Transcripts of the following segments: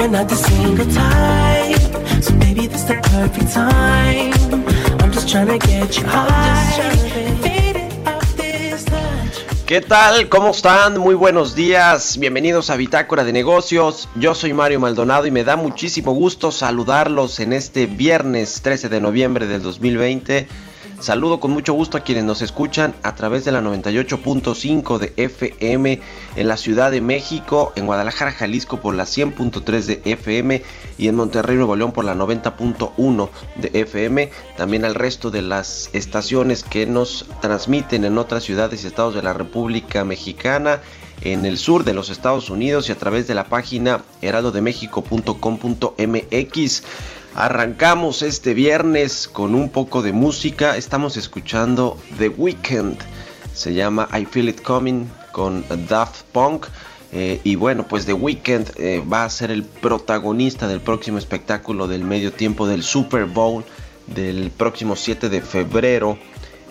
are not the single type, so maybe this the perfect time. I'm just trying to get you high. ¿Qué tal? ¿Cómo están? Muy buenos días. Bienvenidos a Bitácora de Negocios. Yo soy Mario Maldonado y me da muchísimo gusto saludarlos en este viernes 13 de noviembre del 2020. Saludo con mucho gusto a quienes nos escuchan a través de la 98.5 de FM en la Ciudad de México, en Guadalajara, Jalisco por la 100.3 de FM y en Monterrey, Nuevo León por la 90.1 de FM. También al resto de las estaciones que nos transmiten en otras ciudades y estados de la República Mexicana en el sur de los Estados Unidos y a través de la página heraldodemexico.com.mx. Arrancamos este viernes con un poco de música. Estamos escuchando The Weeknd. Se llama I Feel It Coming con Daft Punk. Eh, y bueno, pues The Weeknd eh, va a ser el protagonista del próximo espectáculo del medio tiempo del Super Bowl del próximo 7 de febrero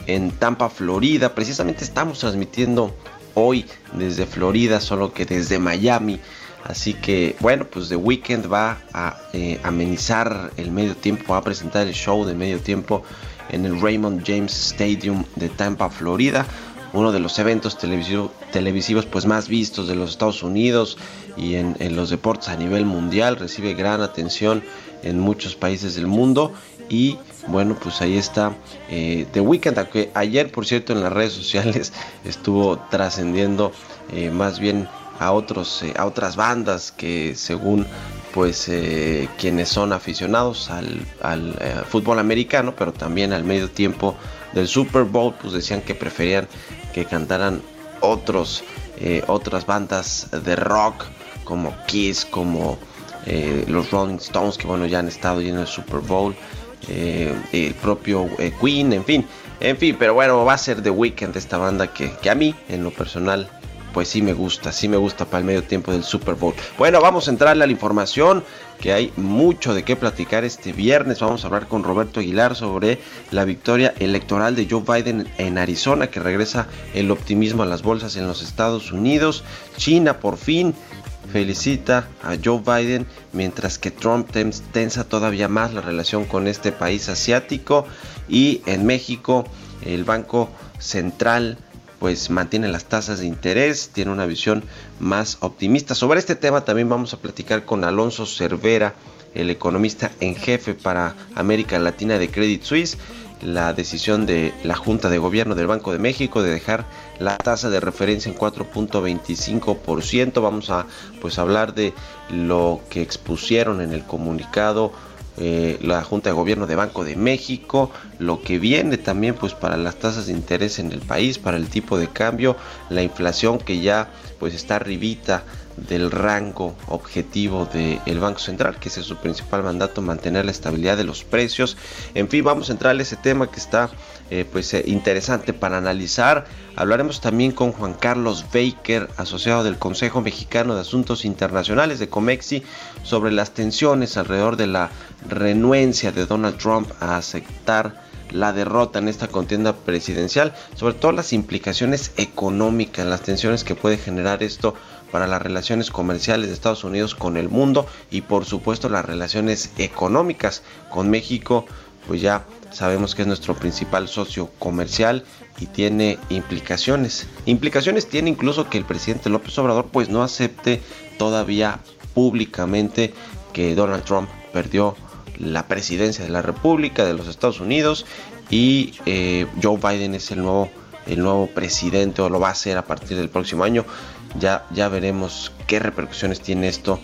en Tampa, Florida. Precisamente estamos transmitiendo hoy desde Florida, solo que desde Miami. Así que bueno, pues The Weeknd va a eh, amenizar el medio tiempo, va a presentar el show de medio tiempo en el Raymond James Stadium de Tampa, Florida. Uno de los eventos televisivo- televisivos pues más vistos de los Estados Unidos y en, en los deportes a nivel mundial. Recibe gran atención en muchos países del mundo. Y bueno, pues ahí está eh, The Weeknd, aunque ayer por cierto en las redes sociales estuvo trascendiendo eh, más bien a otros eh, a otras bandas que según pues eh, quienes son aficionados al, al, eh, fútbol americano pero también al medio tiempo del Super Bowl pues decían que preferían que cantaran otros otras bandas de rock como Kiss como los Rolling Stones que bueno ya han estado en el Super Bowl el propio Queen en fin en fin pero bueno va a ser The Weeknd esta banda que, que a mí en lo personal pues sí me gusta, sí me gusta para el medio tiempo del Super Bowl. Bueno, vamos a entrarle a la información, que hay mucho de qué platicar este viernes. Vamos a hablar con Roberto Aguilar sobre la victoria electoral de Joe Biden en Arizona, que regresa el optimismo a las bolsas en los Estados Unidos. China por fin felicita a Joe Biden, mientras que Trump tens- tensa todavía más la relación con este país asiático. Y en México, el Banco Central pues mantiene las tasas de interés, tiene una visión más optimista. Sobre este tema también vamos a platicar con Alonso Cervera, el economista en jefe para América Latina de Credit Suisse, la decisión de la Junta de Gobierno del Banco de México de dejar la tasa de referencia en 4.25%. Vamos a pues hablar de lo que expusieron en el comunicado eh, la Junta de Gobierno de Banco de México, lo que viene también pues para las tasas de interés en el país, para el tipo de cambio, la inflación que ya pues está arribita del rango objetivo del Banco Central, que es su principal mandato, mantener la estabilidad de los precios. En fin, vamos a entrar a ese tema que está eh, pues eh, interesante para analizar. Hablaremos también con Juan Carlos Baker, asociado del Consejo Mexicano de Asuntos Internacionales de Comexi, sobre las tensiones alrededor de la renuencia de Donald Trump a aceptar la derrota en esta contienda presidencial, sobre todo las implicaciones económicas, las tensiones que puede generar esto para las relaciones comerciales de Estados Unidos con el mundo y por supuesto las relaciones económicas con México, pues ya sabemos que es nuestro principal socio comercial y tiene implicaciones. Implicaciones tiene incluso que el presidente López Obrador pues no acepte todavía públicamente que Donald Trump perdió la presidencia de la República de los Estados Unidos y eh, Joe Biden es el nuevo, el nuevo presidente o lo va a ser a partir del próximo año. Ya, ya veremos qué repercusiones tiene esto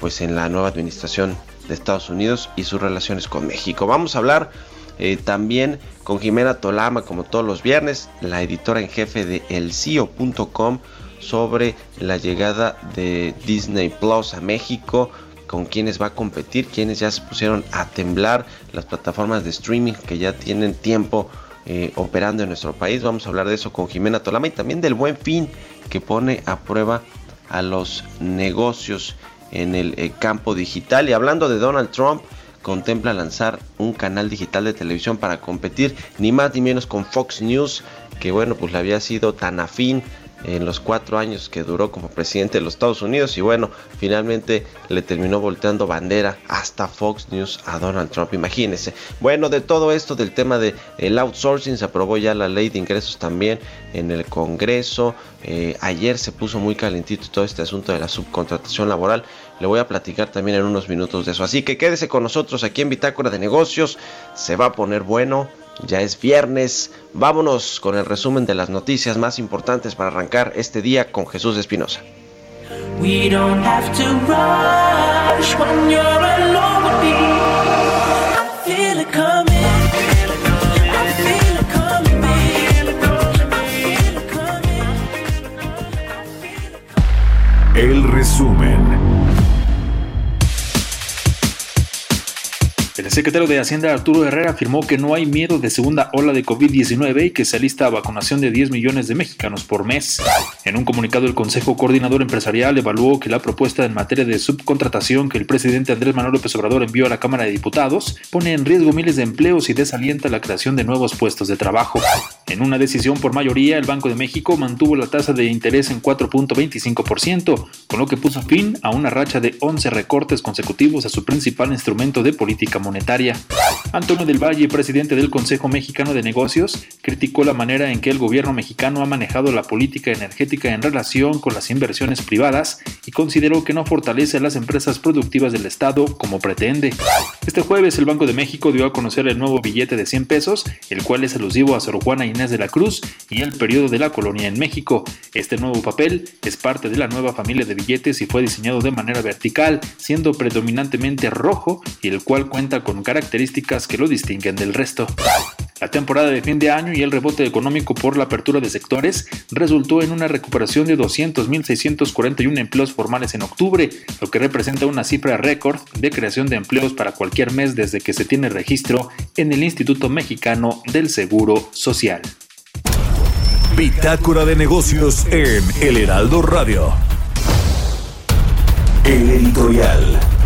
pues en la nueva administración de Estados Unidos y sus relaciones con México. Vamos a hablar eh, también con Jimena Tolama, como todos los viernes, la editora en jefe de elcio.com sobre la llegada de Disney Plus a México, con quienes va a competir, quienes ya se pusieron a temblar las plataformas de streaming que ya tienen tiempo eh, operando en nuestro país. Vamos a hablar de eso con Jimena Tolama y también del buen fin que pone a prueba a los negocios en el eh, campo digital. Y hablando de Donald Trump, contempla lanzar un canal digital de televisión para competir ni más ni menos con Fox News, que bueno, pues le había sido tan afín en los cuatro años que duró como presidente de los Estados Unidos y bueno, finalmente le terminó volteando bandera hasta Fox News a Donald Trump, imagínense. Bueno, de todo esto, del tema del el outsourcing, se aprobó ya la ley de ingresos también en el Congreso. Eh, ayer se puso muy calentito todo este asunto de la subcontratación laboral. Le voy a platicar también en unos minutos de eso. Así que quédese con nosotros aquí en Bitácora de Negocios. Se va a poner bueno. Ya es viernes. Vámonos con el resumen de las noticias más importantes para arrancar este día con Jesús Espinosa. El resumen. El secretario de Hacienda Arturo Herrera afirmó que no hay miedo de segunda ola de COVID-19 y que se alista vacunación de 10 millones de mexicanos por mes. En un comunicado el Consejo Coordinador Empresarial evaluó que la propuesta en materia de subcontratación que el presidente Andrés Manuel López Obrador envió a la Cámara de Diputados pone en riesgo miles de empleos y desalienta la creación de nuevos puestos de trabajo. En una decisión por mayoría, el Banco de México mantuvo la tasa de interés en 4.25%, con lo que puso fin a una racha de 11 recortes consecutivos a su principal instrumento de política monetaria monetaria. Antonio del Valle, presidente del Consejo Mexicano de Negocios, criticó la manera en que el gobierno mexicano ha manejado la política energética en relación con las inversiones privadas y consideró que no fortalece a las empresas productivas del Estado como pretende. Este jueves el Banco de México dio a conocer el nuevo billete de 100 pesos, el cual es alusivo a Sor Juana Inés de la Cruz y el periodo de la colonia en México. Este nuevo papel es parte de la nueva familia de billetes y fue diseñado de manera vertical, siendo predominantemente rojo y el cual cuenta con características que lo distinguen del resto. La temporada de fin de año y el rebote económico por la apertura de sectores resultó en una recuperación de 200.641 empleos formales en octubre, lo que representa una cifra récord de creación de empleos para cualquier mes desde que se tiene registro en el Instituto Mexicano del Seguro Social. Bitácora de negocios en El Heraldo Radio. El editorial.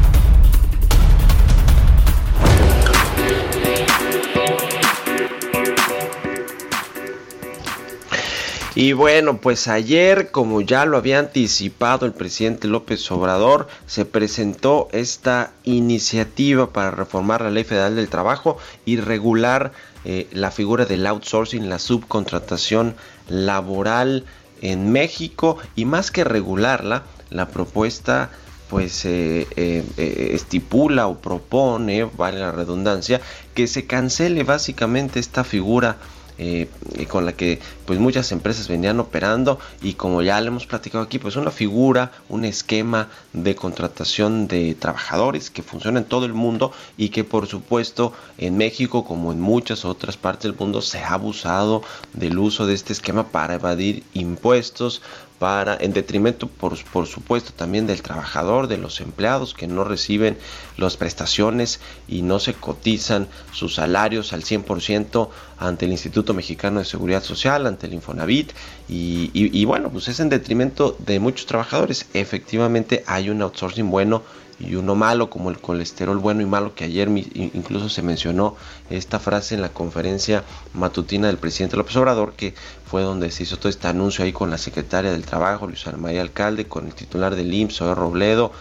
Y bueno, pues ayer, como ya lo había anticipado el presidente López Obrador, se presentó esta iniciativa para reformar la Ley Federal del Trabajo y regular eh, la figura del outsourcing, la subcontratación laboral en México y más que regularla, la propuesta pues eh, eh, estipula o propone, vale la redundancia, que se cancele básicamente esta figura eh, con la que pues muchas empresas venían operando y como ya le hemos platicado aquí pues una figura un esquema de contratación de trabajadores que funciona en todo el mundo y que por supuesto en México como en muchas otras partes del mundo se ha abusado del uso de este esquema para evadir impuestos para, en detrimento por, por supuesto también del trabajador, de los empleados que no reciben las prestaciones y no se cotizan sus salarios al 100% ante el Instituto Mexicano de Seguridad Social, ante el Infonavit y, y, bueno, pues es en detrimento de muchos trabajadores. Efectivamente hay un outsourcing bueno y uno malo, como el colesterol bueno y malo, que ayer incluso se mencionó esta frase en la conferencia matutina del presidente López Obrador, que fue donde se hizo todo este anuncio ahí con la secretaria del Trabajo, Luis María Alcalde, con el titular del IMSS, Robledo,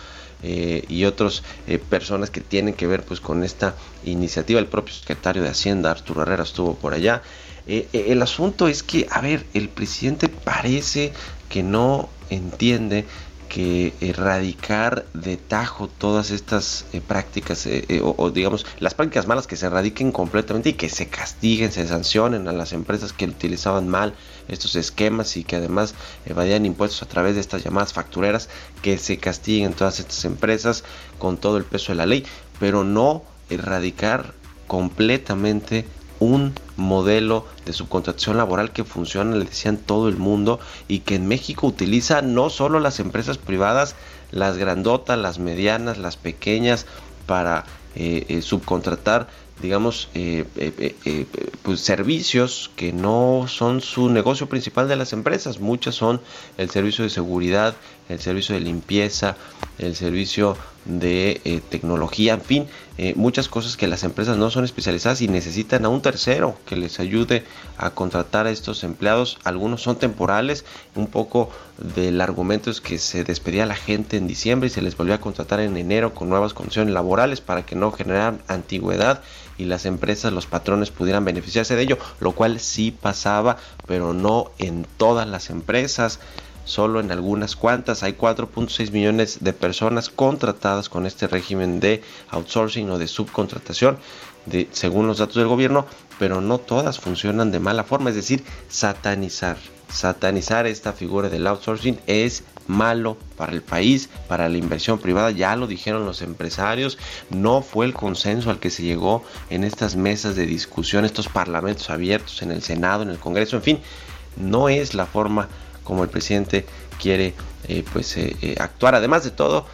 eh, y otras eh, personas que tienen que ver pues con esta iniciativa. El propio secretario de Hacienda, Arturo Herrera, estuvo por allá. Eh, el asunto es que, a ver, el presidente parece que no entiende que erradicar de tajo todas estas prácticas o, digamos las prácticas malas que se erradiquen completamente y que se castiguen, se sancionen a las empresas que utilizaban mal estos esquemas y que además evadían impuestos a través de estas llamadas factureras, que se castiguen todas estas empresas con todo el peso de la ley, pero no erradicar completamente un modelo de subcontratación laboral que funciona, le decían todo el mundo, y que en México utiliza no solo las empresas privadas, las grandotas, las medianas, las pequeñas, para eh, eh, subcontratar digamos, eh, eh, eh, pues servicios que no son su negocio principal de las empresas. Muchas son el servicio de seguridad, el servicio de limpieza, el servicio de tecnología, en fin, muchas cosas que las empresas no son especializadas y necesitan a un tercero que les ayude a contratar a estos empleados. Algunos son temporales, un poco del argumento es que se despedía a la gente en diciembre y se les volvió a contratar en enero con nuevas condiciones laborales para que no generaran antigüedad y las empresas, los patrones pudieran beneficiarse de ello, lo cual sí pasaba, pero no en todas las empresas solo en algunas cuantas. Hay 4.6 millones de personas contratadas con este régimen de outsourcing o de subcontratación, de, según los datos del gobierno, pero no todas funcionan de mala forma, es decir, satanizar. Satanizar esta figura del outsourcing es malo para el país, para la inversión privada, ya lo dijeron los empresarios, no fue el consenso al que se llegó en estas mesas de discusión, estos parlamentos abiertos en el Senado, en el Congreso, en fin, no es la forma como el presidente quiere eh, pues eh, eh, actuar. Además de todo,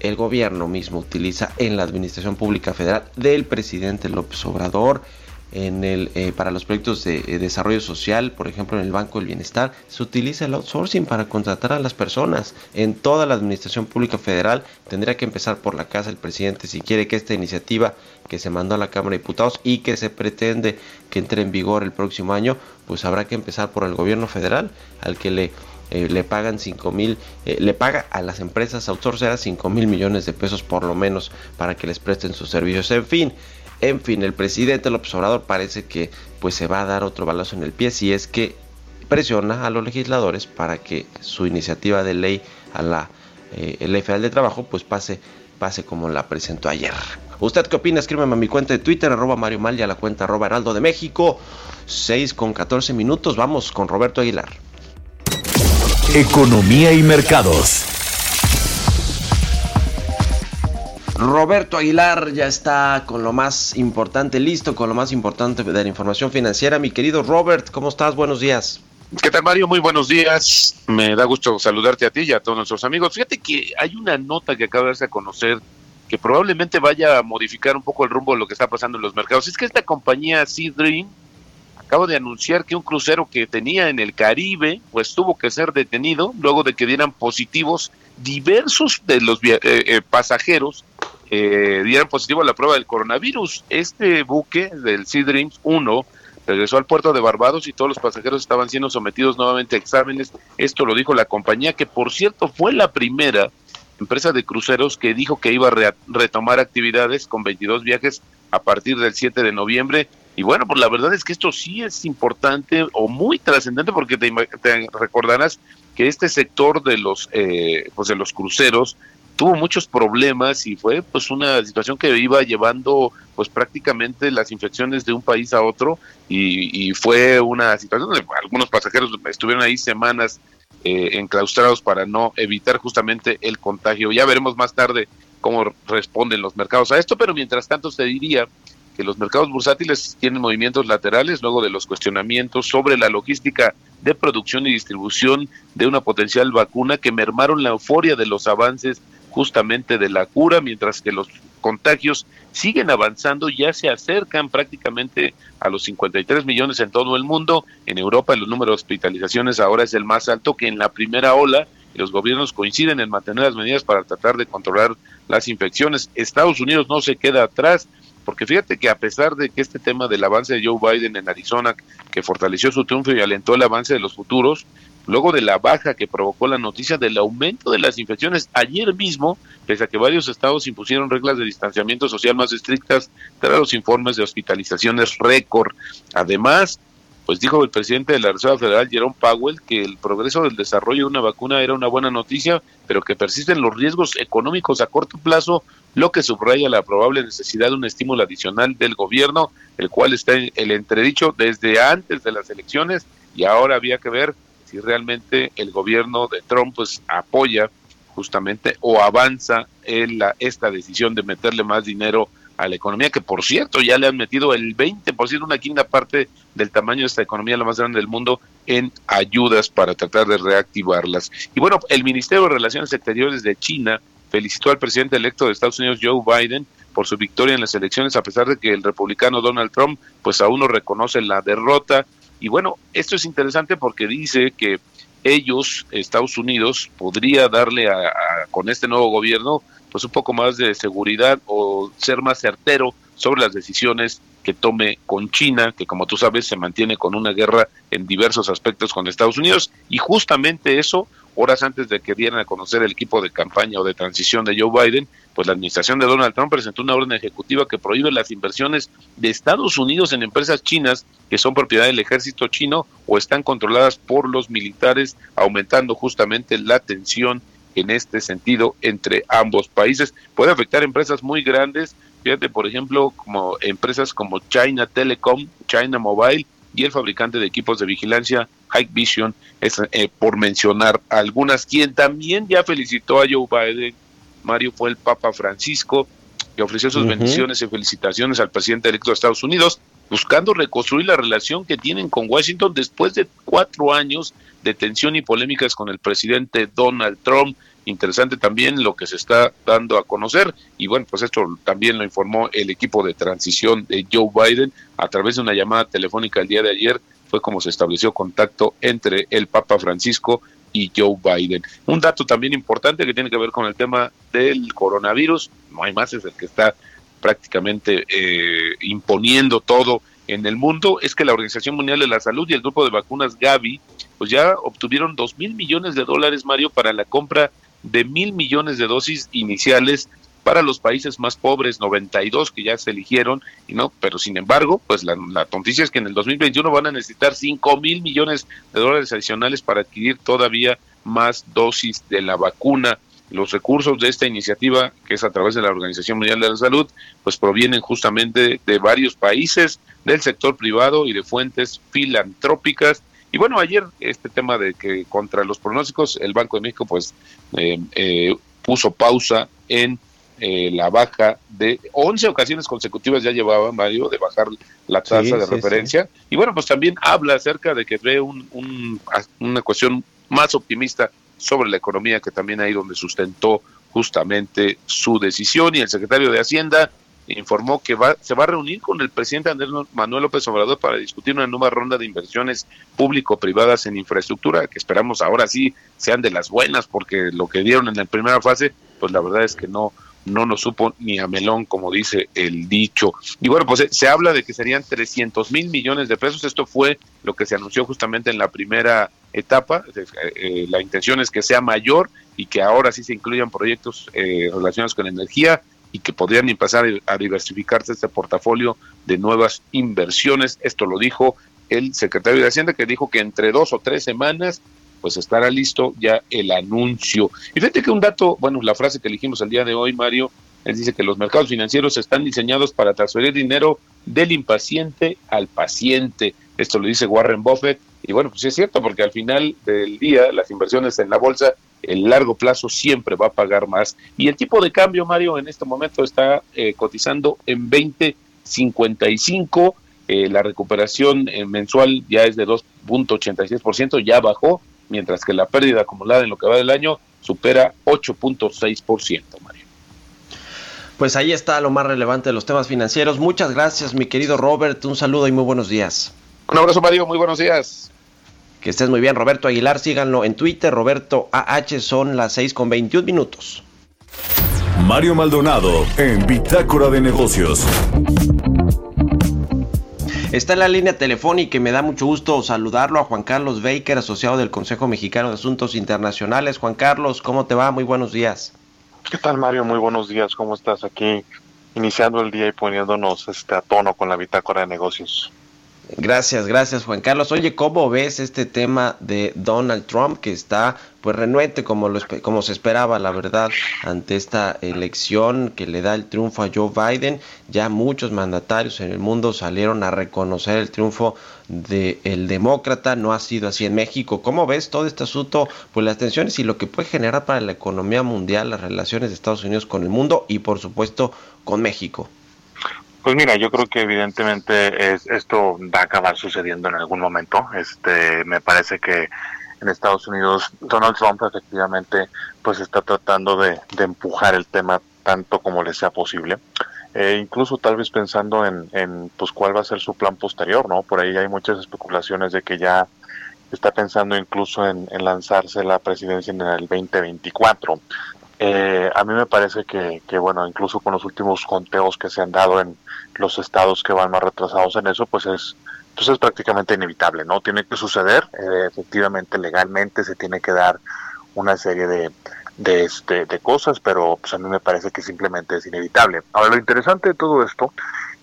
el gobierno mismo utiliza en la administración pública federal del presidente López Obrador en el, eh, para los proyectos de eh, desarrollo social, por ejemplo en el Banco del Bienestar, se utiliza el outsourcing para contratar a las personas. En toda la Administración Pública Federal tendría que empezar por la casa del presidente si quiere que esta iniciativa que se mandó a la Cámara de Diputados y que se pretende que entre en vigor el próximo año, pues habrá que empezar por el gobierno federal, al que le eh, le pagan 5 mil, le paga a las empresas outsourceras 5 mil millones de pesos por lo menos para que les presten sus servicios. En fin, en fin, el presidente López Obrador parece que pues se va a dar otro balazo en el pie si es que presiona a los legisladores para que su iniciativa de ley a la eh, ley federal de trabajo pues pase pase como la presentó ayer. ¿Usted qué opina? Escríbeme a mi cuenta de Twitter, arroba Mario Mal y a la cuenta arroba Heraldo de México. 6 con 14 minutos. Vamos con Roberto Aguilar. Economía y mercados. Roberto Aguilar ya está con lo más importante, listo con lo más importante de la información financiera. Mi querido Robert, ¿cómo estás? Buenos días. ¿Qué tal, Mario? Muy buenos días. Me da gusto saludarte a ti y a todos nuestros amigos. Fíjate que hay una nota que acaba de darse a conocer que probablemente vaya a modificar un poco el rumbo de lo que está pasando en los mercados. Es que esta compañía Sea Acaba de anunciar que un crucero que tenía en el Caribe, pues tuvo que ser detenido luego de que dieran positivos diversos de los eh, eh, pasajeros eh, dieran positivo a la prueba del coronavirus. Este buque del Sea Dreams 1 regresó al puerto de Barbados y todos los pasajeros estaban siendo sometidos nuevamente a exámenes. Esto lo dijo la compañía, que por cierto fue la primera empresa de cruceros que dijo que iba a retomar actividades con 22 viajes a partir del 7 de noviembre. Y bueno, pues la verdad es que esto sí es importante o muy trascendente porque te, recordarás que este sector de los eh, pues de los cruceros tuvo muchos problemas y fue pues una situación que iba llevando pues prácticamente las infecciones de un país a otro y, fue una situación donde algunos pasajeros estuvieron ahí semanas eh, enclaustrados para no evitar justamente el contagio. Ya veremos más tarde cómo responden los mercados a esto, pero mientras tanto se diría que los mercados bursátiles tienen movimientos laterales luego de los cuestionamientos sobre la logística de producción y distribución de una potencial vacuna que mermaron la euforia de los avances justamente de la cura, mientras que los contagios siguen avanzando, ya se acercan prácticamente a los 53 millones en todo el mundo. En Europa el número de hospitalizaciones ahora es el más alto que en la primera ola y los gobiernos coinciden en mantener las medidas para tratar de controlar las infecciones. Estados Unidos no se queda atrás, porque fíjate que a pesar de que este tema del avance de Joe Biden en Arizona, que fortaleció su triunfo y alentó el avance de los futuros, luego de la baja que provocó la noticia del aumento de las infecciones ayer mismo, pese a que varios estados impusieron reglas de distanciamiento social más estrictas tras los informes de hospitalizaciones récord. Además, pues dijo el presidente de la Reserva Federal, Jerome Powell, que el progreso del desarrollo de una vacuna era una buena noticia, pero que persisten los riesgos económicos a corto plazo, lo que subraya la probable necesidad de un estímulo adicional del gobierno, el cual está en el entredicho desde antes de las elecciones y ahora había que ver si realmente el gobierno de Trump pues apoya justamente o avanza en la, esta decisión de meterle más dinero a la economía, que por cierto ya le han metido el 20%, una quinta parte del tamaño de esta economía, la más grande del mundo, en ayudas para tratar de reactivarlas. Y bueno, el Ministerio de Relaciones Exteriores de China felicitó al presidente electo de Estados Unidos, Joe Biden, por su victoria en las elecciones, a pesar de que el republicano Donald Trump, pues aún no reconoce la derrota. Y bueno, esto es interesante porque dice que ellos, Estados Unidos, podría darle a, con este nuevo gobierno pues un poco más de seguridad o ser más certero sobre las decisiones que tome con China, que como tú sabes se mantiene con una guerra en diversos aspectos con Estados Unidos, y justamente eso, horas antes de que dieran a conocer el equipo de campaña o de transición de Joe Biden, pues la administración de Donald Trump presentó una orden ejecutiva que prohíbe las inversiones de Estados Unidos en empresas chinas que son propiedad del ejército chino o están controladas por los militares, aumentando justamente la tensión en este sentido entre ambos países. Puede afectar empresas muy grandes, fíjate, por ejemplo, como empresas como China Telecom, China Mobile y el fabricante de equipos de vigilancia Hike Vision, es, eh, por mencionar algunas. Quien también ya felicitó a Joe Biden, Mario, fue el Papa Francisco, que ofreció sus bendiciones y felicitaciones al presidente electo de Estados Unidos, buscando reconstruir la relación que tienen con Washington después de cuatro años de tensión y polémicas con el presidente Donald Trump. Interesante también lo que se está dando a conocer y bueno, pues esto también lo informó el equipo de transición de Joe Biden a través de una llamada telefónica el día de ayer fue como se estableció contacto entre el Papa Francisco y Joe Biden. Un dato también importante que tiene que ver con el tema del coronavirus, no hay más, es el que está prácticamente eh, imponiendo todo en el mundo, es que la Organización Mundial de la Salud y el grupo de vacunas Gavi, pues ya obtuvieron dos mil millones de dólares, Mario, para la compra de mil millones de dosis iniciales para los países más pobres, 92 que ya se eligieron, y no, pero sin embargo, pues la, la noticia es que en el 2021 van a necesitar 5 mil millones de dólares adicionales para adquirir todavía más dosis de la vacuna. Los recursos de esta iniciativa, que es a través de la Organización Mundial de la Salud, pues provienen justamente de varios países, del sector privado y de fuentes filantrópicas y bueno, ayer este tema de que contra los pronósticos, el Banco de México pues eh, eh, puso pausa en eh, la baja de 11 ocasiones consecutivas ya llevaba Mario de bajar la tasa de referencia. Y bueno, pues también habla acerca de que ve un, una cuestión más optimista sobre la economía, que también ahí donde sustentó justamente su decisión. Y el secretario de Hacienda informó que va, se va a reunir con el presidente Andrés Manuel López Obrador para discutir una nueva ronda de inversiones público-privadas en infraestructura, que esperamos ahora sí sean de las buenas, porque lo que dieron en la primera fase, pues la verdad es que no, no nos supo ni a melón, como dice el dicho. Y bueno, pues se habla de que serían 300 mil millones de pesos. Esto fue lo que se anunció justamente en la primera etapa. Eh, eh, la intención es que sea mayor y que ahora sí se incluyan proyectos eh, relacionados con energía y que podrían empezar a diversificarse este portafolio de nuevas inversiones. Esto lo dijo el secretario de Hacienda, que dijo que entre dos o tres semanas pues estará listo ya el anuncio. Y fíjate que un dato, bueno, la frase que elegimos el día de hoy, Mario, él dice que los mercados financieros están diseñados para transferir dinero del impaciente al paciente. Esto lo dice Warren Buffett. Y bueno, pues es cierto, porque al final del día las inversiones en la bolsa el largo plazo siempre va a pagar más. Y el tipo de cambio, Mario, en este momento está eh, cotizando en 20.55. Eh, la recuperación eh, mensual ya es de 2.86%, ya bajó, mientras que la pérdida acumulada en lo que va del año supera 8.6%, Mario. Pues ahí está lo más relevante de los temas financieros. Muchas gracias, mi querido Robert. Un saludo y muy buenos días. Un abrazo, Mario. Muy buenos días. Que estés muy bien, Roberto Aguilar. Síganlo en Twitter, Roberto AH. Son las 6 con 21 minutos. Mario Maldonado en Bitácora de Negocios. Está en la línea telefónica y me da mucho gusto saludarlo a Juan Carlos Baker, asociado del Consejo Mexicano de Asuntos Internacionales. Juan Carlos, ¿cómo te va? Muy buenos días. ¿Qué tal Mario? Muy buenos días. ¿Cómo estás aquí? Iniciando el día y poniéndonos este, a tono con la bitácora de negocios. Gracias, gracias Juan Carlos. Oye, ¿cómo ves este tema de Donald Trump que está pues renuente como, lo, como se esperaba, la verdad, ante esta elección que le da el triunfo a Joe Biden? Ya muchos mandatarios en el mundo salieron a reconocer el triunfo del demócrata, no ha sido así en México. ¿Cómo ves todo este asunto? Pues las tensiones y lo que puede generar para la economía mundial, las relaciones de Estados Unidos con el mundo y por supuesto con México. Pues mira, yo creo que evidentemente es, esto va a acabar sucediendo en algún momento. Este, me parece que en Estados Unidos Donald Trump efectivamente pues está tratando de, empujar el tema tanto como le sea posible. Eh, incluso tal vez pensando en, pues cuál va a ser su plan posterior, ¿no? Por ahí hay muchas especulaciones de que ya está pensando incluso en lanzarse la presidencia en el 2024. Eh, a mí me parece que, bueno, incluso con los últimos conteos que se han dado en los estados que van más retrasados en eso, pues es, pues es prácticamente inevitable, ¿no? Tiene que suceder, eh, efectivamente, legalmente se tiene que dar una serie de, de, este, de cosas, pero pues a mí me parece que simplemente es inevitable. Ahora, lo interesante de todo esto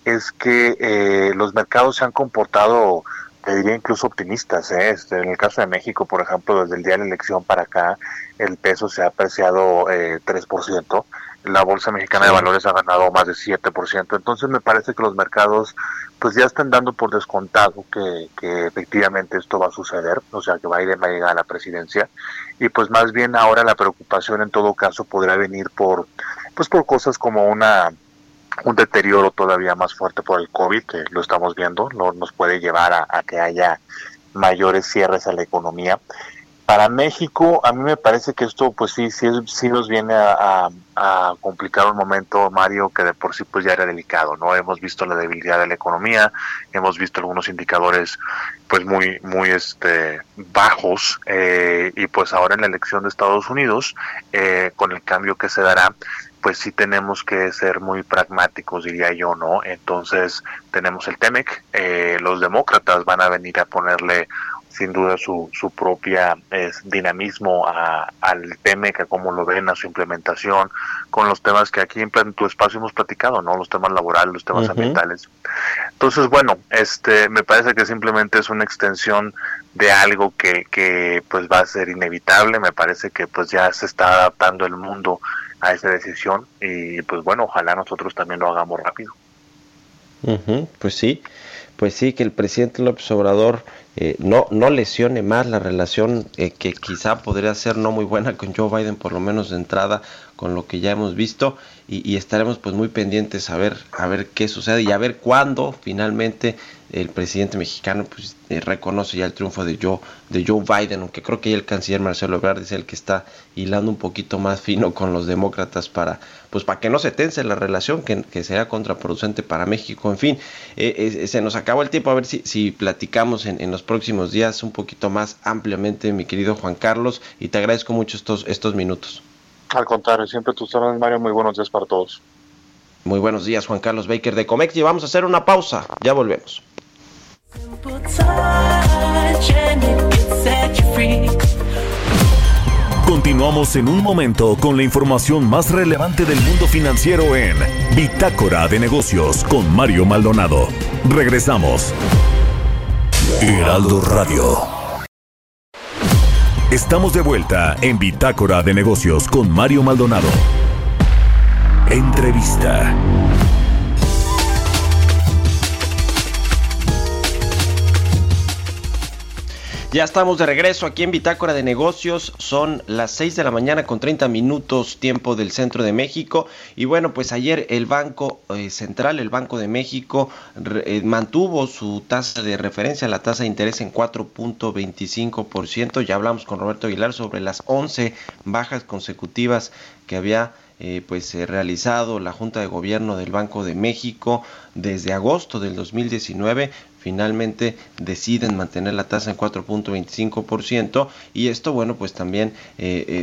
es que eh, los mercados se han comportado te diría incluso optimistas. ¿eh? Este, en el caso de México, por ejemplo, desde el día de la elección para acá, el peso se ha apreciado eh, 3%, la Bolsa Mexicana de Valores ha ganado más de 7%, entonces me parece que los mercados pues ya están dando por descontado que, que efectivamente esto va a suceder, o sea que Biden va a llegar a la presidencia, y pues más bien ahora la preocupación en todo caso podrá venir por pues por cosas como una un deterioro todavía más fuerte por el COVID, que lo estamos viendo, no, nos puede llevar a, que haya mayores cierres a la economía. Para México, a mí me parece que esto, pues sí, sí, sí nos viene a, complicar un momento, Mario, que de por sí pues ya era delicado, ¿no? Hemos visto la debilidad de la economía, hemos visto algunos indicadores, pues muy, muy, este, bajos, eh, y pues ahora en la elección de Estados Unidos, eh, con el cambio que se dará, pues sí tenemos que ser muy pragmáticos, diría yo, ¿no? Entonces tenemos el TEMEC, eh, los demócratas van a venir a ponerle sin duda su, su propia dinamismo al TEMEC, a cómo lo ven, a su implementación, con los temas que aquí en tu espacio hemos platicado, ¿no? Los temas laborales, los temas ambientales. Entonces, bueno, este, me parece que simplemente es una extensión de algo que, que pues va a ser inevitable, me parece que pues ya se está adaptando el mundo a esa decisión y pues bueno, ojalá nosotros también lo hagamos rápido. pues sí, pues sí, que el presidente López Obrador eh, no, no lesione más la relación eh, que quizá podría ser no muy buena con Joe Biden, por lo menos de entrada, con lo que ya hemos visto, y, estaremos pues muy pendientes a ver, a ver qué sucede y a ver cuándo finalmente el presidente mexicano pues eh, reconoce ya el triunfo de Joe, de Joe Biden, aunque creo que el canciller Marcelo Ebrard es el que está hilando un poquito más fino con los demócratas para pues para que no se tense la relación, que, que sea contraproducente para México. En fin, eh, eh, se nos acabó el tiempo, a ver si, si platicamos en, en, los próximos días un poquito más ampliamente, mi querido Juan Carlos, y te agradezco mucho estos, estos minutos. Al contrario, siempre tus órdenes, Mario, muy buenos días para todos. Muy buenos días, Juan Carlos Baker de Comex, y vamos a hacer una pausa, ya volvemos. Continuamos en un momento con la información más relevante del mundo financiero en Bitácora de Negocios con Mario Maldonado. Regresamos. Heraldo Radio. Estamos de vuelta en Bitácora de Negocios con Mario Maldonado. Entrevista. Ya estamos de regreso aquí en Bitácora de Negocios. Son las 6 de la mañana con 30 minutos tiempo del centro de México. Y bueno, pues ayer el Banco eh, Central, el Banco de México, eh, mantuvo su tasa de referencia, la tasa de interés en 4.25%. Ya hablamos con Roberto Aguilar sobre las 11 bajas consecutivas que había eh, pues realizado la Junta de Gobierno del Banco de México desde agosto del 2019 finalmente deciden mantener la tasa en 4.25% y esto bueno pues también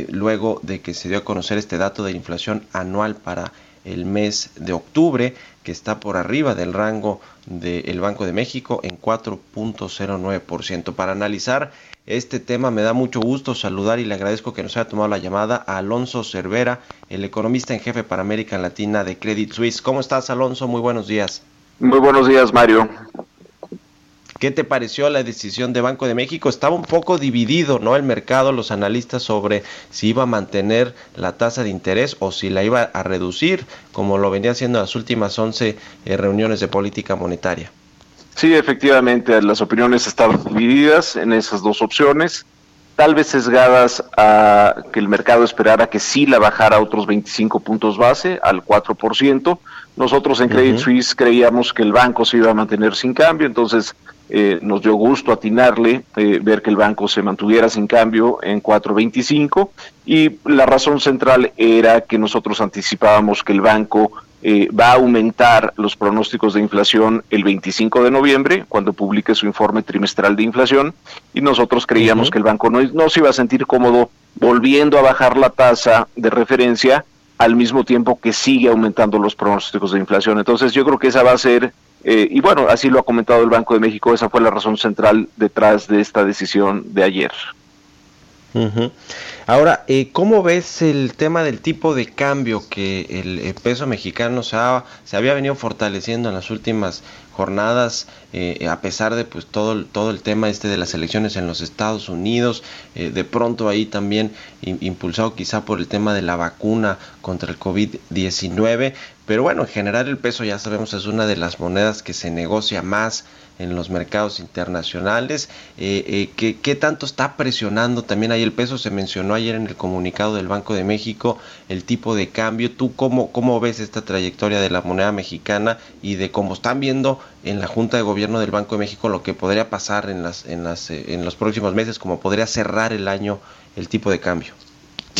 luego de que se dio a conocer este dato de inflación anual para el mes de octubre que está por arriba del rango del Banco de México en 4.09%. Para analizar este tema me da mucho gusto saludar y le agradezco que nos haya tomado la llamada a Alonso Cervera, el economista en jefe para América Latina de Credit Suisse. ¿Cómo estás Alonso? Muy buenos días. Muy buenos días Mario. ¿Qué te pareció la decisión de Banco de México? Estaba un poco dividido, ¿no? El mercado, los analistas sobre si iba a mantener la tasa de interés o si la iba a reducir, como lo venía haciendo en las últimas 11 eh, reuniones de política monetaria. Sí, efectivamente, las opiniones estaban divididas en esas dos opciones, tal vez sesgadas a que el mercado esperara que sí la bajara a otros 25 puntos base, al 4%. Nosotros en Credit Suisse creíamos que el banco se iba a mantener sin cambio, entonces eh, nos dio gusto atinarle, eh, ver que el banco se mantuviera sin cambio en 4.25 y la razón central era que nosotros anticipábamos que el banco eh, va a aumentar los pronósticos de inflación el 25 de noviembre, cuando publique su informe trimestral de inflación, y nosotros creíamos que el banco no, no se iba a sentir cómodo volviendo a bajar la tasa de referencia al mismo tiempo que sigue aumentando los pronósticos de inflación. Entonces yo creo que esa va a ser eh, y bueno, así lo ha comentado el Banco de México, esa fue la razón central detrás de esta decisión de ayer. Ahora, eh, ¿cómo ves el tema del tipo de cambio que el, peso mexicano se, se había venido fortaleciendo en las últimas jornadas, eh, a pesar de pues todo, todo el tema este de las elecciones en los Estados Unidos, de pronto ahí también impulsado quizá por el tema de la vacuna contra el COVID-19, pero bueno, en general el peso ya sabemos es una de las monedas que se negocia más en los mercados internacionales. Eh, eh, ¿qué, tanto está presionando también ahí el peso? Se mencionó ayer en el comunicado del Banco de México el tipo de cambio. ¿Tú cómo, cómo ves esta trayectoria de la moneda mexicana y de cómo están viendo en la Junta de Gobierno del Banco de México lo que podría pasar en, las, en, las, eh, en los próximos meses, cómo podría cerrar el año el tipo de cambio?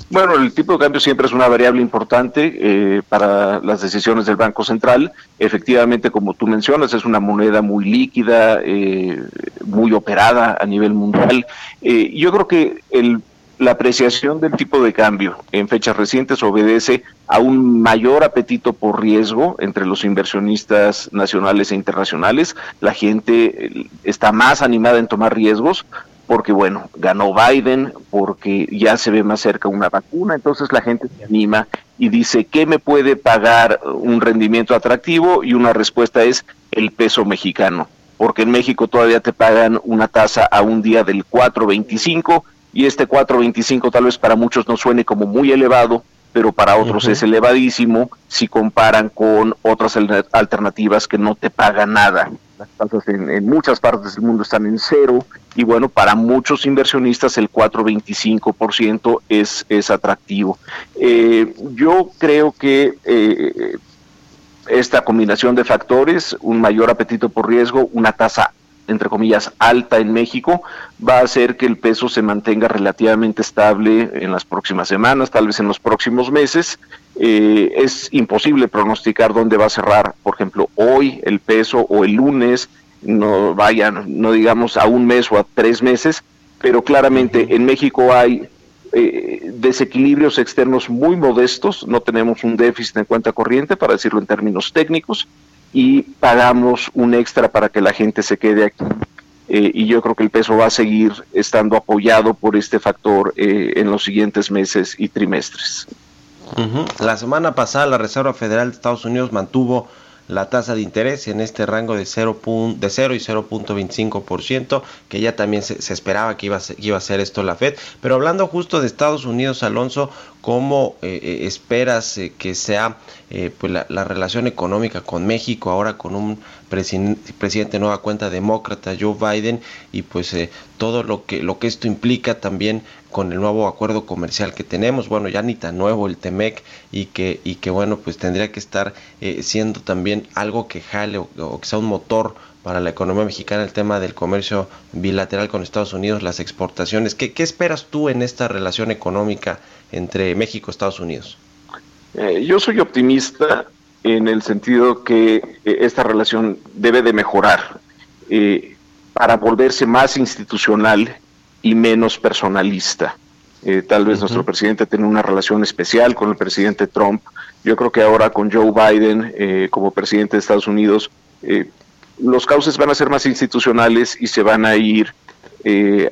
Bueno, el tipo de cambio siempre es una variable importante eh, para las decisiones del Banco Central. Efectivamente, como tú mencionas, es una moneda muy líquida, eh, muy operada a nivel mundial. Yo creo que el, la apreciación del tipo de cambio en fechas recientes obedece a un mayor apetito por riesgo entre los inversionistas nacionales e internacionales. La gente está más animada en tomar riesgos porque bueno, ganó Biden, porque ya se ve más cerca una vacuna, entonces la gente se anima y dice, ¿qué me puede pagar un rendimiento atractivo? Y una respuesta es el peso mexicano, porque en México todavía te pagan una tasa a un día del 4.25 y este 4.25 tal vez para muchos no suene como muy elevado, pero para otros es elevadísimo si comparan con otras alternativas que no te pagan nada. Las tasas en, muchas partes del mundo están en cero y bueno, para muchos inversionistas el 4,25% es, es atractivo. Eh, yo creo que eh, esta combinación de factores, un mayor apetito por riesgo, una tasa entre comillas, alta en México, va a hacer que el peso se mantenga relativamente estable en las próximas semanas, tal vez en los próximos meses. Eh, es imposible pronosticar dónde va a cerrar, por ejemplo, hoy el peso o el lunes, no vayan, no digamos a un mes o a tres meses, pero claramente en México hay eh, desequilibrios externos muy modestos, no tenemos un déficit en cuenta corriente, para decirlo en términos técnicos, y pagamos un extra para que la gente se quede aquí. Eh, y yo creo que el peso va a seguir estando apoyado por este factor eh, en los siguientes meses y trimestres. La semana pasada la Reserva Federal de Estados Unidos mantuvo la tasa de interés en este rango de 0, de 0 y 0.25%, que ya también se, esperaba que iba, a ser, iba a ser esto la Fed. Pero hablando justo de Estados Unidos, Alonso, ¿cómo eh, eh, esperas eh, que sea pues la, relación económica con México ahora con un presidente nueva cuenta demócrata, Joe Biden, y pues todo lo que, lo que esto implica también con el nuevo acuerdo comercial que tenemos, bueno, ya ni tan nuevo el TEMEC y que, y que bueno, pues tendría que estar eh, siendo también algo que jale o, que sea un motor para la economía mexicana el tema del comercio bilateral con Estados Unidos, las exportaciones. ¿Qué, qué esperas tú en esta relación económica entre México y Estados Unidos? Eh, yo soy optimista en el sentido que eh, esta relación debe de mejorar eh, para volverse más institucional y menos personalista. tal vez nuestro presidente tiene una relación especial con el presidente Trump. Yo creo que ahora con Joe Biden como presidente de Estados Unidos, los cauces van a ser más institucionales y se van a ir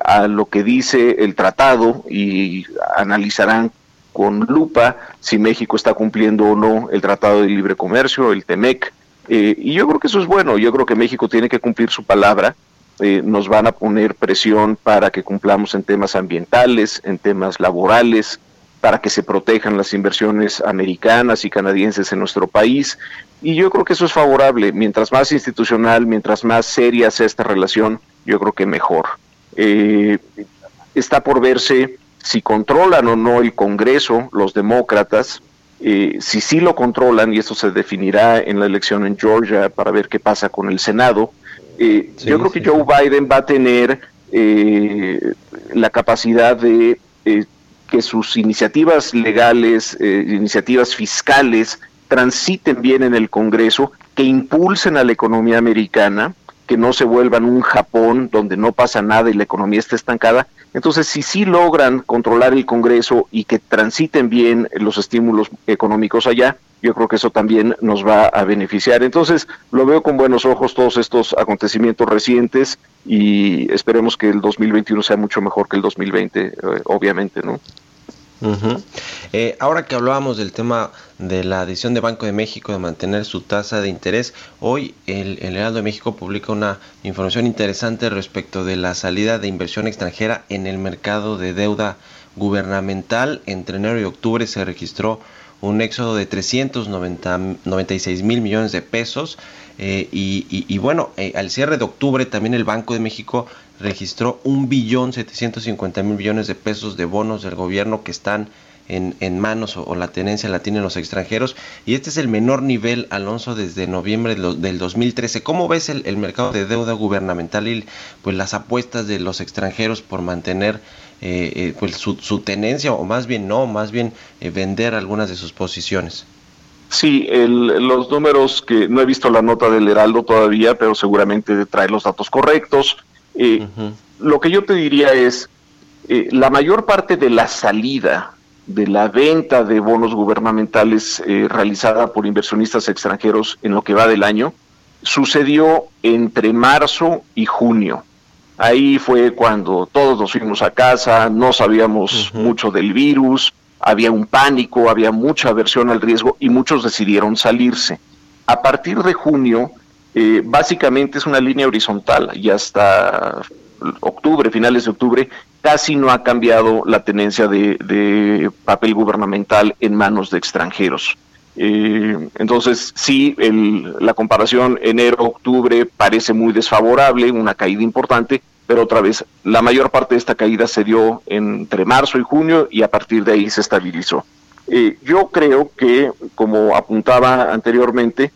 a lo que dice el tratado y analizarán con lupa si México está cumpliendo o no el Tratado de Libre Comercio, el TEMEC. Eh, y yo creo que eso es bueno, yo creo que México tiene que cumplir su palabra. Eh, nos van a poner presión para que cumplamos en temas ambientales, en temas laborales, para que se protejan las inversiones americanas y canadienses en nuestro país. Y yo creo que eso es favorable. Mientras más institucional, mientras más seria sea esta relación, yo creo que mejor. Eh, está por verse si controlan o no el Congreso, los demócratas, eh, si sí lo controlan, y eso se definirá en la elección en Georgia para ver qué pasa con el Senado, eh, yo creo que Joe Biden va a tener eh, la capacidad de que sus iniciativas legales, iniciativas fiscales, transiten bien en el Congreso, que impulsen a la economía americana, que no se vuelvan un Japón donde no pasa nada y la economía está estancada, entonces, si sí logran controlar el Congreso y que transiten bien los estímulos económicos allá, yo creo que eso también nos va a beneficiar. Entonces, lo veo con buenos ojos todos estos acontecimientos recientes y esperemos que el 2021 sea mucho mejor que el 2020, eh, obviamente, ¿no? Eh, ahora que hablábamos del tema de la decisión de Banco de México de mantener su tasa de interés, hoy el, el, Heraldo de México publica una información interesante respecto de la salida de inversión extranjera en el mercado de deuda gubernamental. Entre enero y octubre se registró un éxodo de 396 mil millones de pesos. Eh, y, bueno, eh, al cierre de octubre también el Banco de México registró un billón 750 mil millones de pesos de bonos del gobierno que están en, en manos o, la tenencia la tienen los extranjeros y este es el menor nivel, Alonso, desde noviembre del 2013. ¿Cómo ves el, el, mercado de deuda gubernamental y pues las apuestas de los extranjeros por mantener eh, eh, pues su, su, tenencia o más bien no, más bien eh, vender algunas de sus posiciones? Sí, el, los números que no he visto la nota del Heraldo todavía, pero seguramente trae los datos correctos. Eh, Lo que yo te diría es, eh, la mayor parte de la salida de la venta de bonos gubernamentales eh, realizada por inversionistas extranjeros en lo que va del año sucedió entre marzo y junio. Ahí fue cuando todos nos fuimos a casa, no sabíamos mucho del virus, había un pánico, había mucha aversión al riesgo y muchos decidieron salirse. A partir de junio, eh, básicamente es una línea horizontal y hasta octubre, finales de octubre, casi no ha cambiado la tenencia de, papel gubernamental en manos de extranjeros. Eh, entonces, sí, la comparación enero-octubre parece muy desfavorable, una caída importante, pero otra vez, la mayor parte de esta caída se dio entre marzo y junio y a partir de ahí se estabilizó. Eh, yo creo que, como apuntaba anteriormente,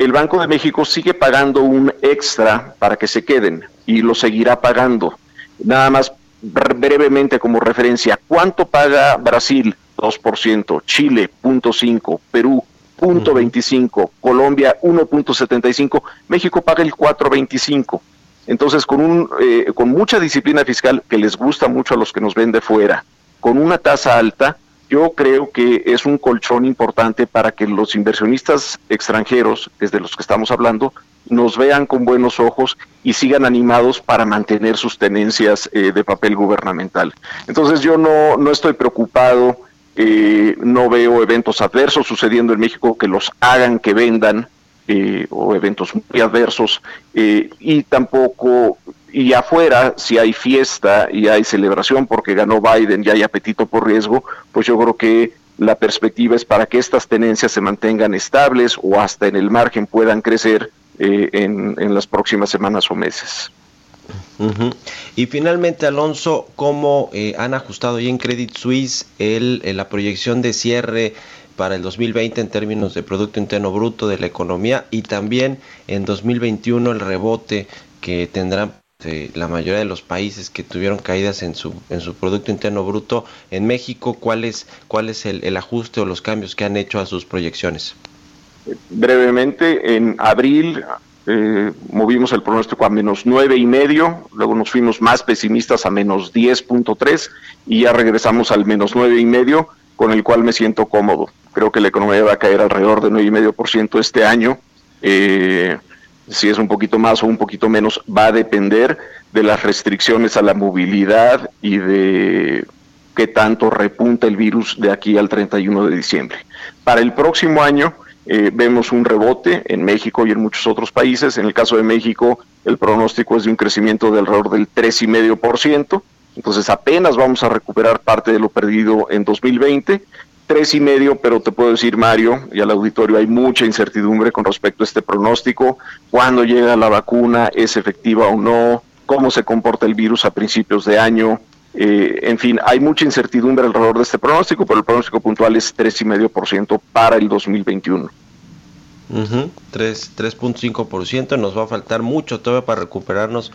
el Banco de México sigue pagando un extra para que se queden y lo seguirá pagando. Nada más brevemente como referencia, ¿cuánto paga Brasil? 2%, Chile 0.5%, Perú 0.25%, Colombia 1.75%, México paga el 4.25%. Entonces, con, un, eh, con mucha disciplina fiscal que les gusta mucho a los que nos ven de fuera, con una tasa alta, yo creo que es un colchón importante para que los inversionistas extranjeros, desde los que estamos hablando, nos vean con buenos ojos y sigan animados para mantener sus tenencias eh, de papel gubernamental. Entonces yo no, no estoy preocupado, eh, no veo eventos adversos sucediendo en México que los hagan que vendan eh, o eventos muy adversos eh, y tampoco y afuera si hay fiesta y hay celebración porque ganó Biden y hay apetito por riesgo pues yo creo que la perspectiva es para que estas tenencias se mantengan estables o hasta en el margen puedan crecer eh, en, las próximas semanas o meses. Y finalmente, Alonso, ¿cómo han ajustado ya en Credit Suisse el, la proyección de cierre para el 2020 en términos de Producto Interno Bruto de la economía y también en 2021 el rebote que tendrán de la mayoría de los países que tuvieron caídas en su, en su Producto Interno Bruto. En México, ¿cuál es, es el, ajuste o los cambios que han hecho a sus proyecciones? Brevemente, en abril eh, movimos el pronóstico a menos nueve y medio, luego nos fuimos más pesimistas a menos 10.3 y ya regresamos al menos nueve y medio, con el cual me siento cómodo. Creo que la economía va a caer alrededor de nueve y medio por ciento este año. Eh, si es un poquito más o un poquito menos, va a depender de las restricciones a la movilidad y de qué tanto repunta el virus de aquí al 31 de diciembre. Para el próximo año eh, vemos un rebote en México y en muchos otros países. En el caso de México, el pronóstico es de un crecimiento de alrededor del 3,5%. Entonces apenas vamos a recuperar parte de lo perdido en 2020 tres y medio, pero te puedo decir, Mario, y al auditorio, hay mucha incertidumbre con respecto a este pronóstico, cuándo llega la vacuna, es efectiva o no, cómo se comporta el virus a principios de año, eh, en fin, hay mucha incertidumbre alrededor de este pronóstico, pero el pronóstico puntual es tres y medio por ciento para el 2021. Uh -huh, 3.5%, nos va a faltar mucho todavía para recuperarnos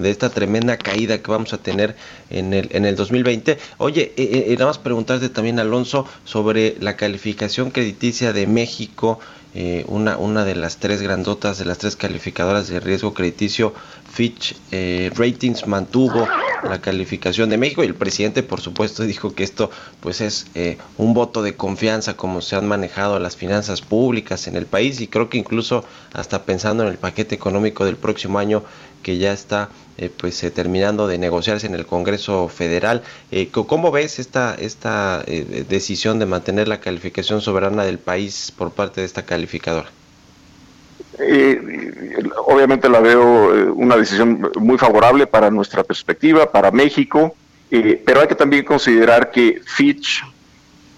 de esta tremenda caída que vamos a tener en el, en el 2020. Oye, eh, eh, nada más preguntarte también, Alonso, sobre la calificación crediticia de México. Eh, una, una de las tres grandotas, de las tres calificadoras de riesgo crediticio, Fitch eh, Ratings mantuvo la calificación de México y el presidente por supuesto dijo que esto pues es eh, un voto de confianza como se han manejado las finanzas públicas en el país y creo que incluso hasta pensando en el paquete económico del próximo año que ya está eh, pues eh, terminando de negociarse en el Congreso Federal. Eh, ¿Cómo ves esta, esta eh, decisión de mantener la calificación soberana del país por parte de esta calificadora? obviamente la veo una decisión muy favorable para nuestra perspectiva, para México, pero hay que también considerar que Fitch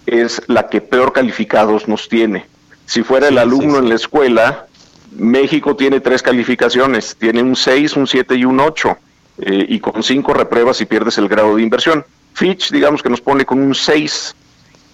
es la que peor calificados nos tiene. Si fuera el alumno sí, sí. en la escuela, México tiene tres calificaciones, tiene un 6, un 7 y un 8, eh, y con cinco repruebas y pierdes el grado de inversión. Fitch, digamos que nos pone con un 6,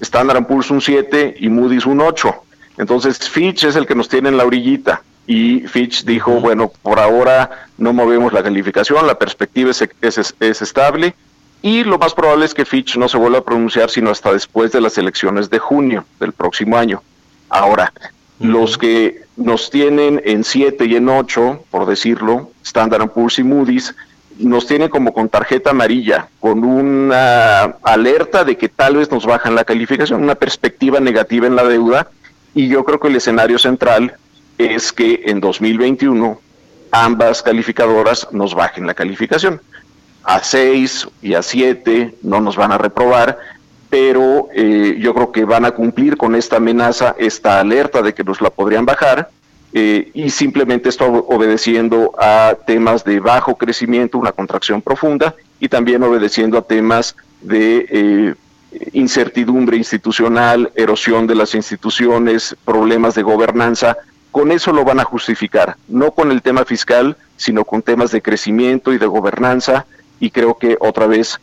Standard Poor's un 7 y Moody's un 8. Entonces Fitch es el que nos tiene en la orillita y Fitch dijo, uh -huh. bueno, por ahora no movemos la calificación, la perspectiva es, es, es estable y lo más probable es que Fitch no se vuelva a pronunciar sino hasta después de las elecciones de junio del próximo año. Ahora. Los que nos tienen en 7 y en 8, por decirlo, Standard Poor's y Moody's, nos tienen como con tarjeta amarilla, con una alerta de que tal vez nos bajan la calificación, una perspectiva negativa en la deuda, y yo creo que el escenario central es que en 2021 ambas calificadoras nos bajen la calificación. A 6 y a 7 no nos van a reprobar, pero eh, yo creo que van a cumplir con esta amenaza, esta alerta de que nos la podrían bajar, eh, y simplemente esto obedeciendo a temas de bajo crecimiento, una contracción profunda, y también obedeciendo a temas de eh, incertidumbre institucional, erosión de las instituciones, problemas de gobernanza. Con eso lo van a justificar, no con el tema fiscal, sino con temas de crecimiento y de gobernanza, y creo que otra vez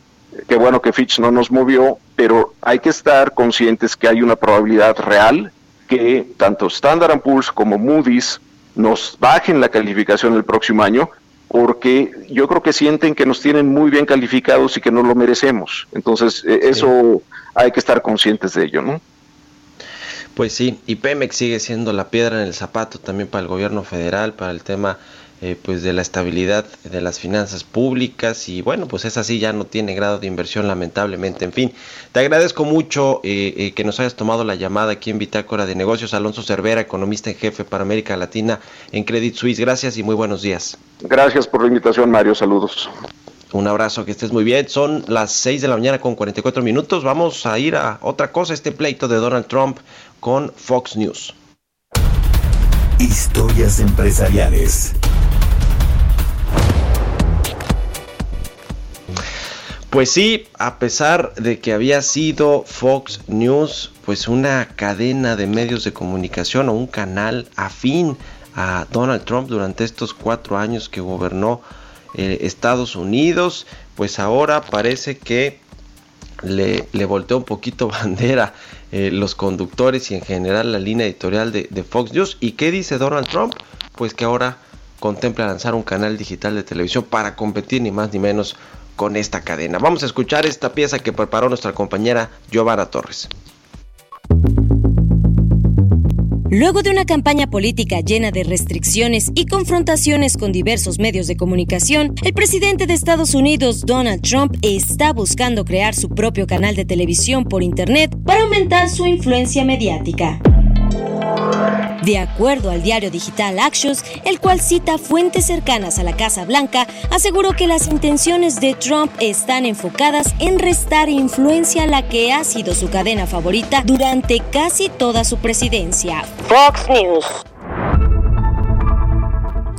qué bueno que Fitch no nos movió, pero hay que estar conscientes que hay una probabilidad real que tanto Standard Poor's como Moody's nos bajen la calificación el próximo año, porque yo creo que sienten que nos tienen muy bien calificados y que no lo merecemos. Entonces, sí. eso hay que estar conscientes de ello, ¿no? Pues sí, y Pemex sigue siendo la piedra en el zapato también para el gobierno federal, para el tema eh, pues de la estabilidad de las finanzas públicas y bueno pues es así ya no tiene grado de inversión lamentablemente en fin te agradezco mucho eh, eh, que nos hayas tomado la llamada aquí en Bitácora de Negocios Alonso Cervera economista en jefe para América Latina en Credit Suisse gracias y muy buenos días gracias por la invitación Mario saludos un abrazo, que estés muy bien. Son las 6 de la mañana con 44 minutos. Vamos a ir a otra cosa, este pleito de Donald Trump con Fox News. Historias empresariales. Pues sí, a pesar de que había sido Fox News, pues una cadena de medios de comunicación o un canal afín a Donald Trump durante estos cuatro años que gobernó eh, Estados Unidos, pues ahora parece que le, le volteó un poquito bandera eh, los conductores y en general la línea editorial de, de Fox News. ¿Y qué dice Donald Trump? Pues que ahora contempla lanzar un canal digital de televisión para competir ni más ni menos con esta cadena. Vamos a escuchar esta pieza que preparó nuestra compañera Giovanna Torres. Luego de una campaña política llena de restricciones y confrontaciones con diversos medios de comunicación, el presidente de Estados Unidos, Donald Trump, está buscando crear su propio canal de televisión por Internet para aumentar su influencia mediática. De acuerdo al diario digital Axios, el cual cita fuentes cercanas a la Casa Blanca, aseguró que las intenciones de Trump están enfocadas en restar influencia a la que ha sido su cadena favorita durante casi toda su presidencia, Fox News.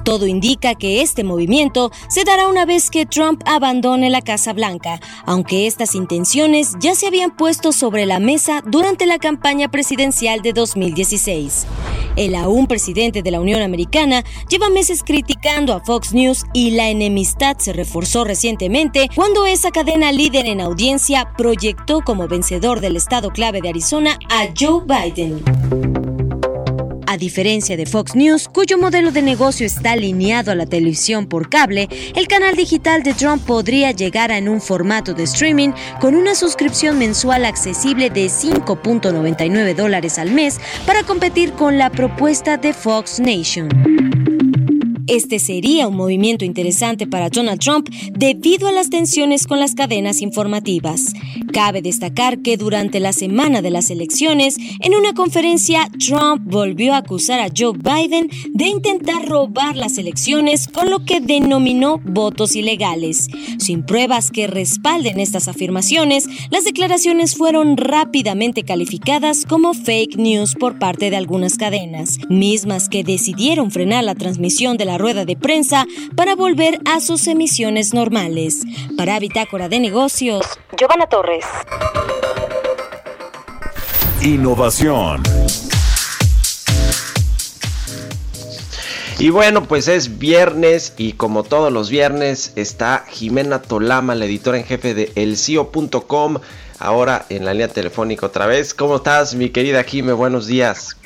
Todo indica que este movimiento se dará una vez que Trump abandone la Casa Blanca, aunque estas intenciones ya se habían puesto sobre la mesa durante la campaña presidencial de 2016. El aún presidente de la Unión Americana lleva meses criticando a Fox News y la enemistad se reforzó recientemente cuando esa cadena líder en audiencia proyectó como vencedor del estado clave de Arizona a Joe Biden. A diferencia de Fox News, cuyo modelo de negocio está alineado a la televisión por cable, el canal digital de Trump podría llegar en un formato de streaming con una suscripción mensual accesible de 5.99 dólares al mes para competir con la propuesta de Fox Nation. Este sería un movimiento interesante para Donald Trump debido a las tensiones con las cadenas informativas. Cabe destacar que durante la semana de las elecciones, en una conferencia, Trump volvió a acusar a Joe Biden de intentar robar las elecciones con lo que denominó votos ilegales. Sin pruebas que respalden estas afirmaciones, las declaraciones fueron rápidamente calificadas como fake news por parte de algunas cadenas, mismas que decidieron frenar la transmisión de la rueda de prensa para volver a sus emisiones normales. Para Bitácora de Negocios, Giovanna Torres. Innovación. Y bueno, pues es viernes y como todos los viernes está Jimena Tolama, la editora en jefe de elcio.com, ahora en la línea telefónica otra vez. ¿Cómo estás, mi querida Jime? Buenos días.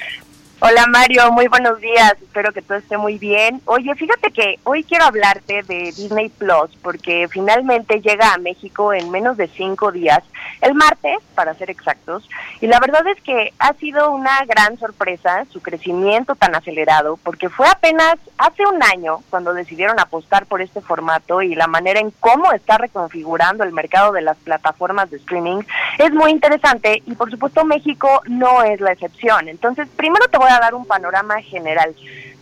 Hola Mario, muy buenos días, espero que todo esté muy bien. Oye, fíjate que hoy quiero hablarte de Disney Plus porque finalmente llega a México en menos de cinco días, el martes para ser exactos, y la verdad es que ha sido una gran sorpresa su crecimiento tan acelerado porque fue apenas hace un año cuando decidieron apostar por este formato y la manera en cómo está reconfigurando el mercado de las plataformas de streaming es muy interesante y por supuesto México no es la excepción. Entonces, primero te voy a dar un panorama general.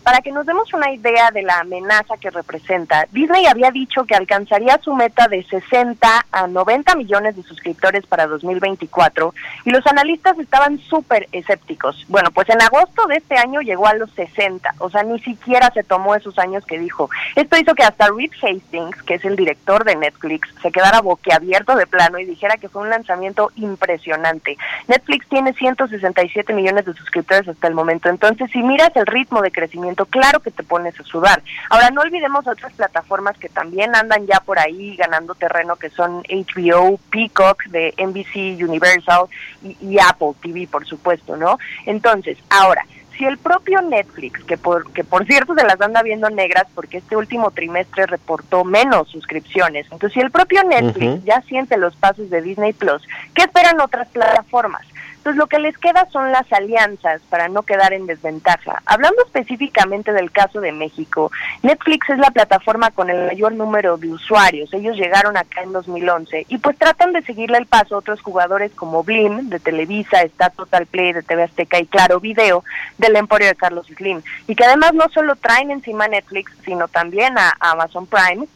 Para que nos demos una idea de la amenaza que representa, Disney había dicho que alcanzaría su meta de 60 a 90 millones de suscriptores para 2024 y los analistas estaban súper escépticos. Bueno, pues en agosto de este año llegó a los 60, o sea, ni siquiera se tomó esos años que dijo. Esto hizo que hasta Reed Hastings, que es el director de Netflix, se quedara boquiabierto de plano y dijera que fue un lanzamiento impresionante. Netflix tiene 167 millones de suscriptores hasta el momento, entonces si miras el ritmo de crecimiento, claro que te pones a sudar. Ahora, no olvidemos otras plataformas que también andan ya por ahí ganando terreno, que son HBO, Peacock de NBC Universal y, y Apple TV, por supuesto, ¿no? Entonces, ahora, si el propio Netflix, que por, que por cierto se las anda viendo negras porque este último trimestre reportó menos suscripciones, entonces si el propio Netflix ya siente los pasos de Disney Plus, ¿qué esperan otras plataformas? Entonces lo que les queda son las alianzas para no quedar en desventaja. Hablando específicamente del caso de México, Netflix es la plataforma con el mayor número de usuarios. Ellos llegaron acá en 2011 y pues tratan de seguirle el paso a otros jugadores como Blim de Televisa, está Total Play de TV Azteca y Claro Video del Emporio de Carlos Slim. Y que además no solo traen encima Netflix, sino también a Amazon Prime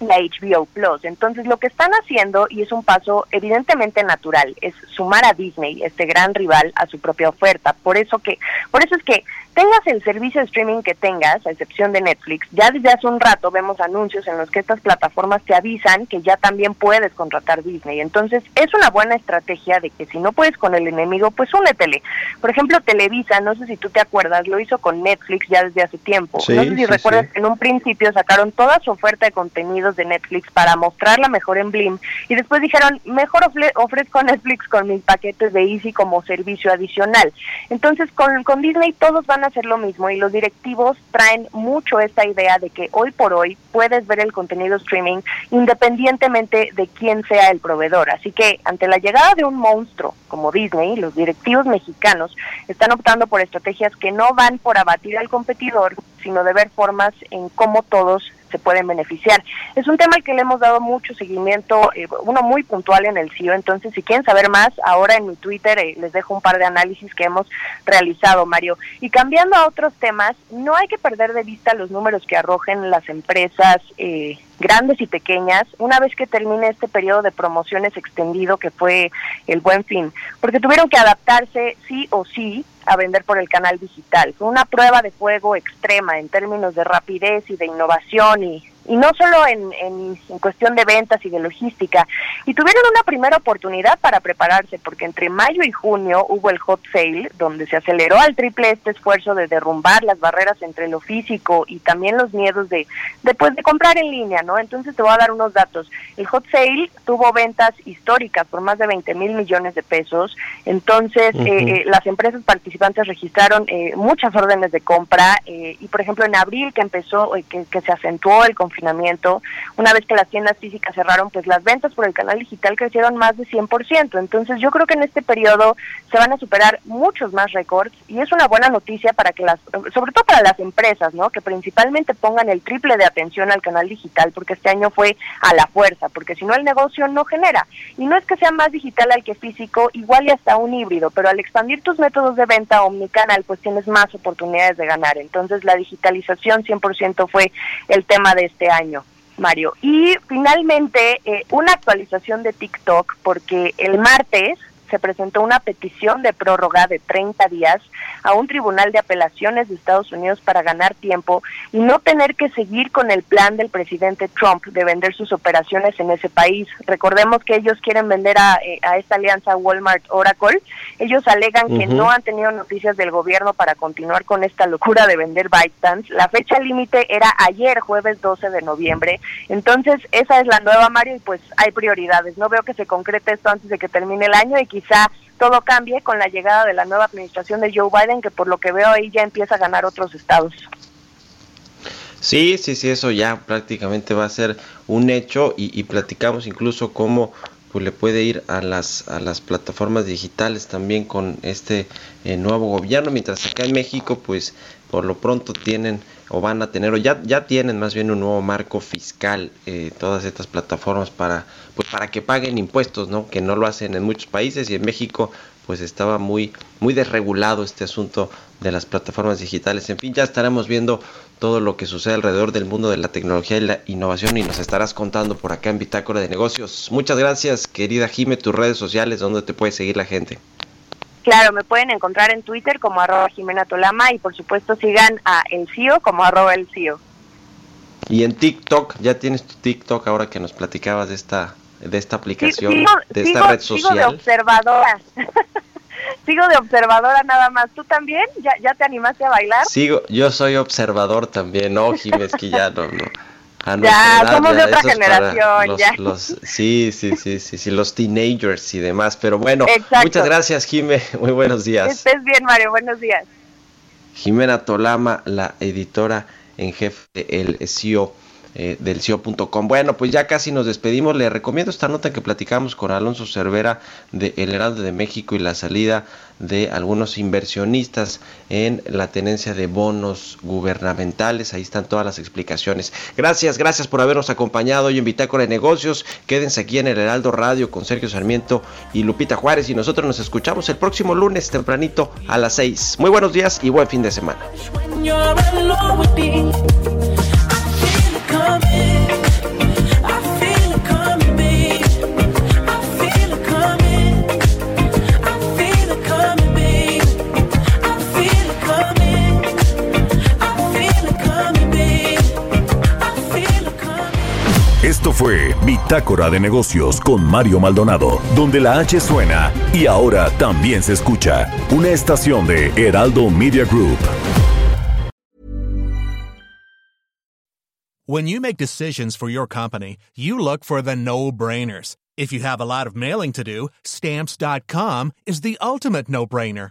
la HBO Plus. Entonces, lo que están haciendo, y es un paso evidentemente natural, es sumar a Disney, este gran rival, a su propia oferta. Por eso que, por eso es que tengas el servicio de streaming que tengas, a excepción de Netflix, ya desde hace un rato vemos anuncios en los que estas plataformas te avisan que ya también puedes contratar Disney. Entonces, es una buena estrategia de que si no puedes con el enemigo, pues únetele. Por ejemplo, Televisa, no sé si tú te acuerdas, lo hizo con Netflix ya desde hace tiempo. Sí, no sé si sí, recuerdas sí. que en un principio sacaron toda su oferta de contenidos de Netflix para mostrarla mejor en Blim y después dijeron, mejor ofre- ofrezco Netflix con mis paquetes de Easy como servicio adicional. Entonces, con, con Disney todos van a hacer lo mismo y los directivos traen mucho esta idea de que hoy por hoy puedes ver el contenido streaming independientemente de quién sea el proveedor. Así que ante la llegada de un monstruo como Disney, los directivos mexicanos están optando por estrategias que no van por abatir al competidor, sino de ver formas en cómo todos se pueden beneficiar. Es un tema al que le hemos dado mucho seguimiento, eh, uno muy puntual en el CIO, entonces si quieren saber más, ahora en mi Twitter eh, les dejo un par de análisis que hemos realizado, Mario. Y cambiando a otros temas, no hay que perder de vista los números que arrojen las empresas. Eh, grandes y pequeñas, una vez que termine este periodo de promociones extendido que fue el buen fin, porque tuvieron que adaptarse sí o sí a vender por el canal digital. Fue una prueba de fuego extrema en términos de rapidez y de innovación y y no solo en, en, cuestión de ventas y de logística. Y tuvieron una primera oportunidad para prepararse, porque entre mayo y junio hubo el hot sale, donde se aceleró al triple este esfuerzo de derrumbar las barreras entre lo físico y también los miedos de, después de comprar en línea, ¿no? Entonces te voy a dar unos datos. El hot sale tuvo ventas históricas por más de 20 mil millones de pesos. Entonces, eh, eh, las empresas participantes registraron eh, muchas órdenes de compra y, por ejemplo, en abril que empezó, que, que se acentuó el una vez que las tiendas físicas cerraron, pues las ventas por el canal digital crecieron más de 100%. Entonces yo creo que en este periodo se van a superar muchos más récords y es una buena noticia para que las, sobre todo para las empresas, ¿no? Que principalmente pongan el triple de atención al canal digital porque este año fue a la fuerza, porque si no el negocio no genera. Y no es que sea más digital al que físico, igual y hasta un híbrido, pero al expandir tus métodos de venta omnicanal, pues tienes más oportunidades de ganar. Entonces la digitalización 100% fue el tema de este año, Mario. Y finalmente, eh, una actualización de TikTok, porque el martes se presentó una petición de prórroga de 30 días a un tribunal de apelaciones de Estados Unidos para ganar tiempo y no tener que seguir con el plan del presidente Trump de vender sus operaciones en ese país. Recordemos que ellos quieren vender a, eh, esta alianza Walmart Oracle. Ellos alegan que no han tenido noticias del gobierno para continuar con esta locura de vender ByteDance. La fecha límite era ayer, jueves 12 de noviembre. Entonces, esa es la nueva, Mario, y pues hay prioridades. No veo que se concrete esto antes de que termine el año y quizá todo cambie con la llegada de la nueva administración de Joe Biden, que por lo que veo ahí ya empieza a ganar otros estados. Sí, sí, sí, eso ya prácticamente va a ser un hecho y, platicamos incluso cómo pues le puede ir a las a las plataformas digitales también con este eh, nuevo gobierno mientras acá en México pues por lo pronto tienen o van a tener o ya ya tienen más bien un nuevo marco fiscal eh, todas estas plataformas para pues para que paguen impuestos no que no lo hacen en muchos países y en México pues estaba muy muy desregulado este asunto de las plataformas digitales en fin ya estaremos viendo todo lo que sucede alrededor del mundo de la tecnología y la innovación y nos estarás contando por acá en Bitácora de Negocios. Muchas gracias, querida Jime, tus redes sociales, donde te puede seguir la gente. Claro, me pueden encontrar en Twitter como arroba Jimena Tolama y por supuesto sigan a El CIO como arroba El CIO. Y en TikTok, ya tienes tu TikTok ahora que nos platicabas de esta de esta aplicación, de esta red social. Sigo de observadora. sigo de observadora nada más. ¿Tú también? ¿Ya, ¿Ya te animaste a bailar? Sigo, yo soy observador también, no, Jiménez, que ya no, no. Ya, somos de otra generación, ya. sí, sí, sí, sí, sí, los teenagers y demás. Pero bueno, muchas gracias, Jimé. Muy buenos días. Estés bien, Mario. Buenos días. Jimena Tolama, la editora en jefe de El CEO eh, del CIO.com. Bueno, pues ya casi nos despedimos. Le recomiendo esta nota que platicamos con Alonso Cervera de El Heraldo de México y la salida de algunos inversionistas en la tenencia de bonos gubernamentales. Ahí están todas las explicaciones. Gracias, gracias por habernos acompañado hoy en Bitácora de Negocios. Quédense aquí en el Heraldo Radio con Sergio Sarmiento y Lupita Juárez y nosotros nos escuchamos el próximo lunes tempranito a las 6. Muy buenos días y buen fin de semana. Fue Bitácora de Negocios con Mario Maldonado, donde la H suena y ahora también se escucha una estación de Heraldo Media Group. When you make decisions for your company, you look for the no-brainers. If you have a lot of mailing to do, stamps.com is the ultimate no-brainer.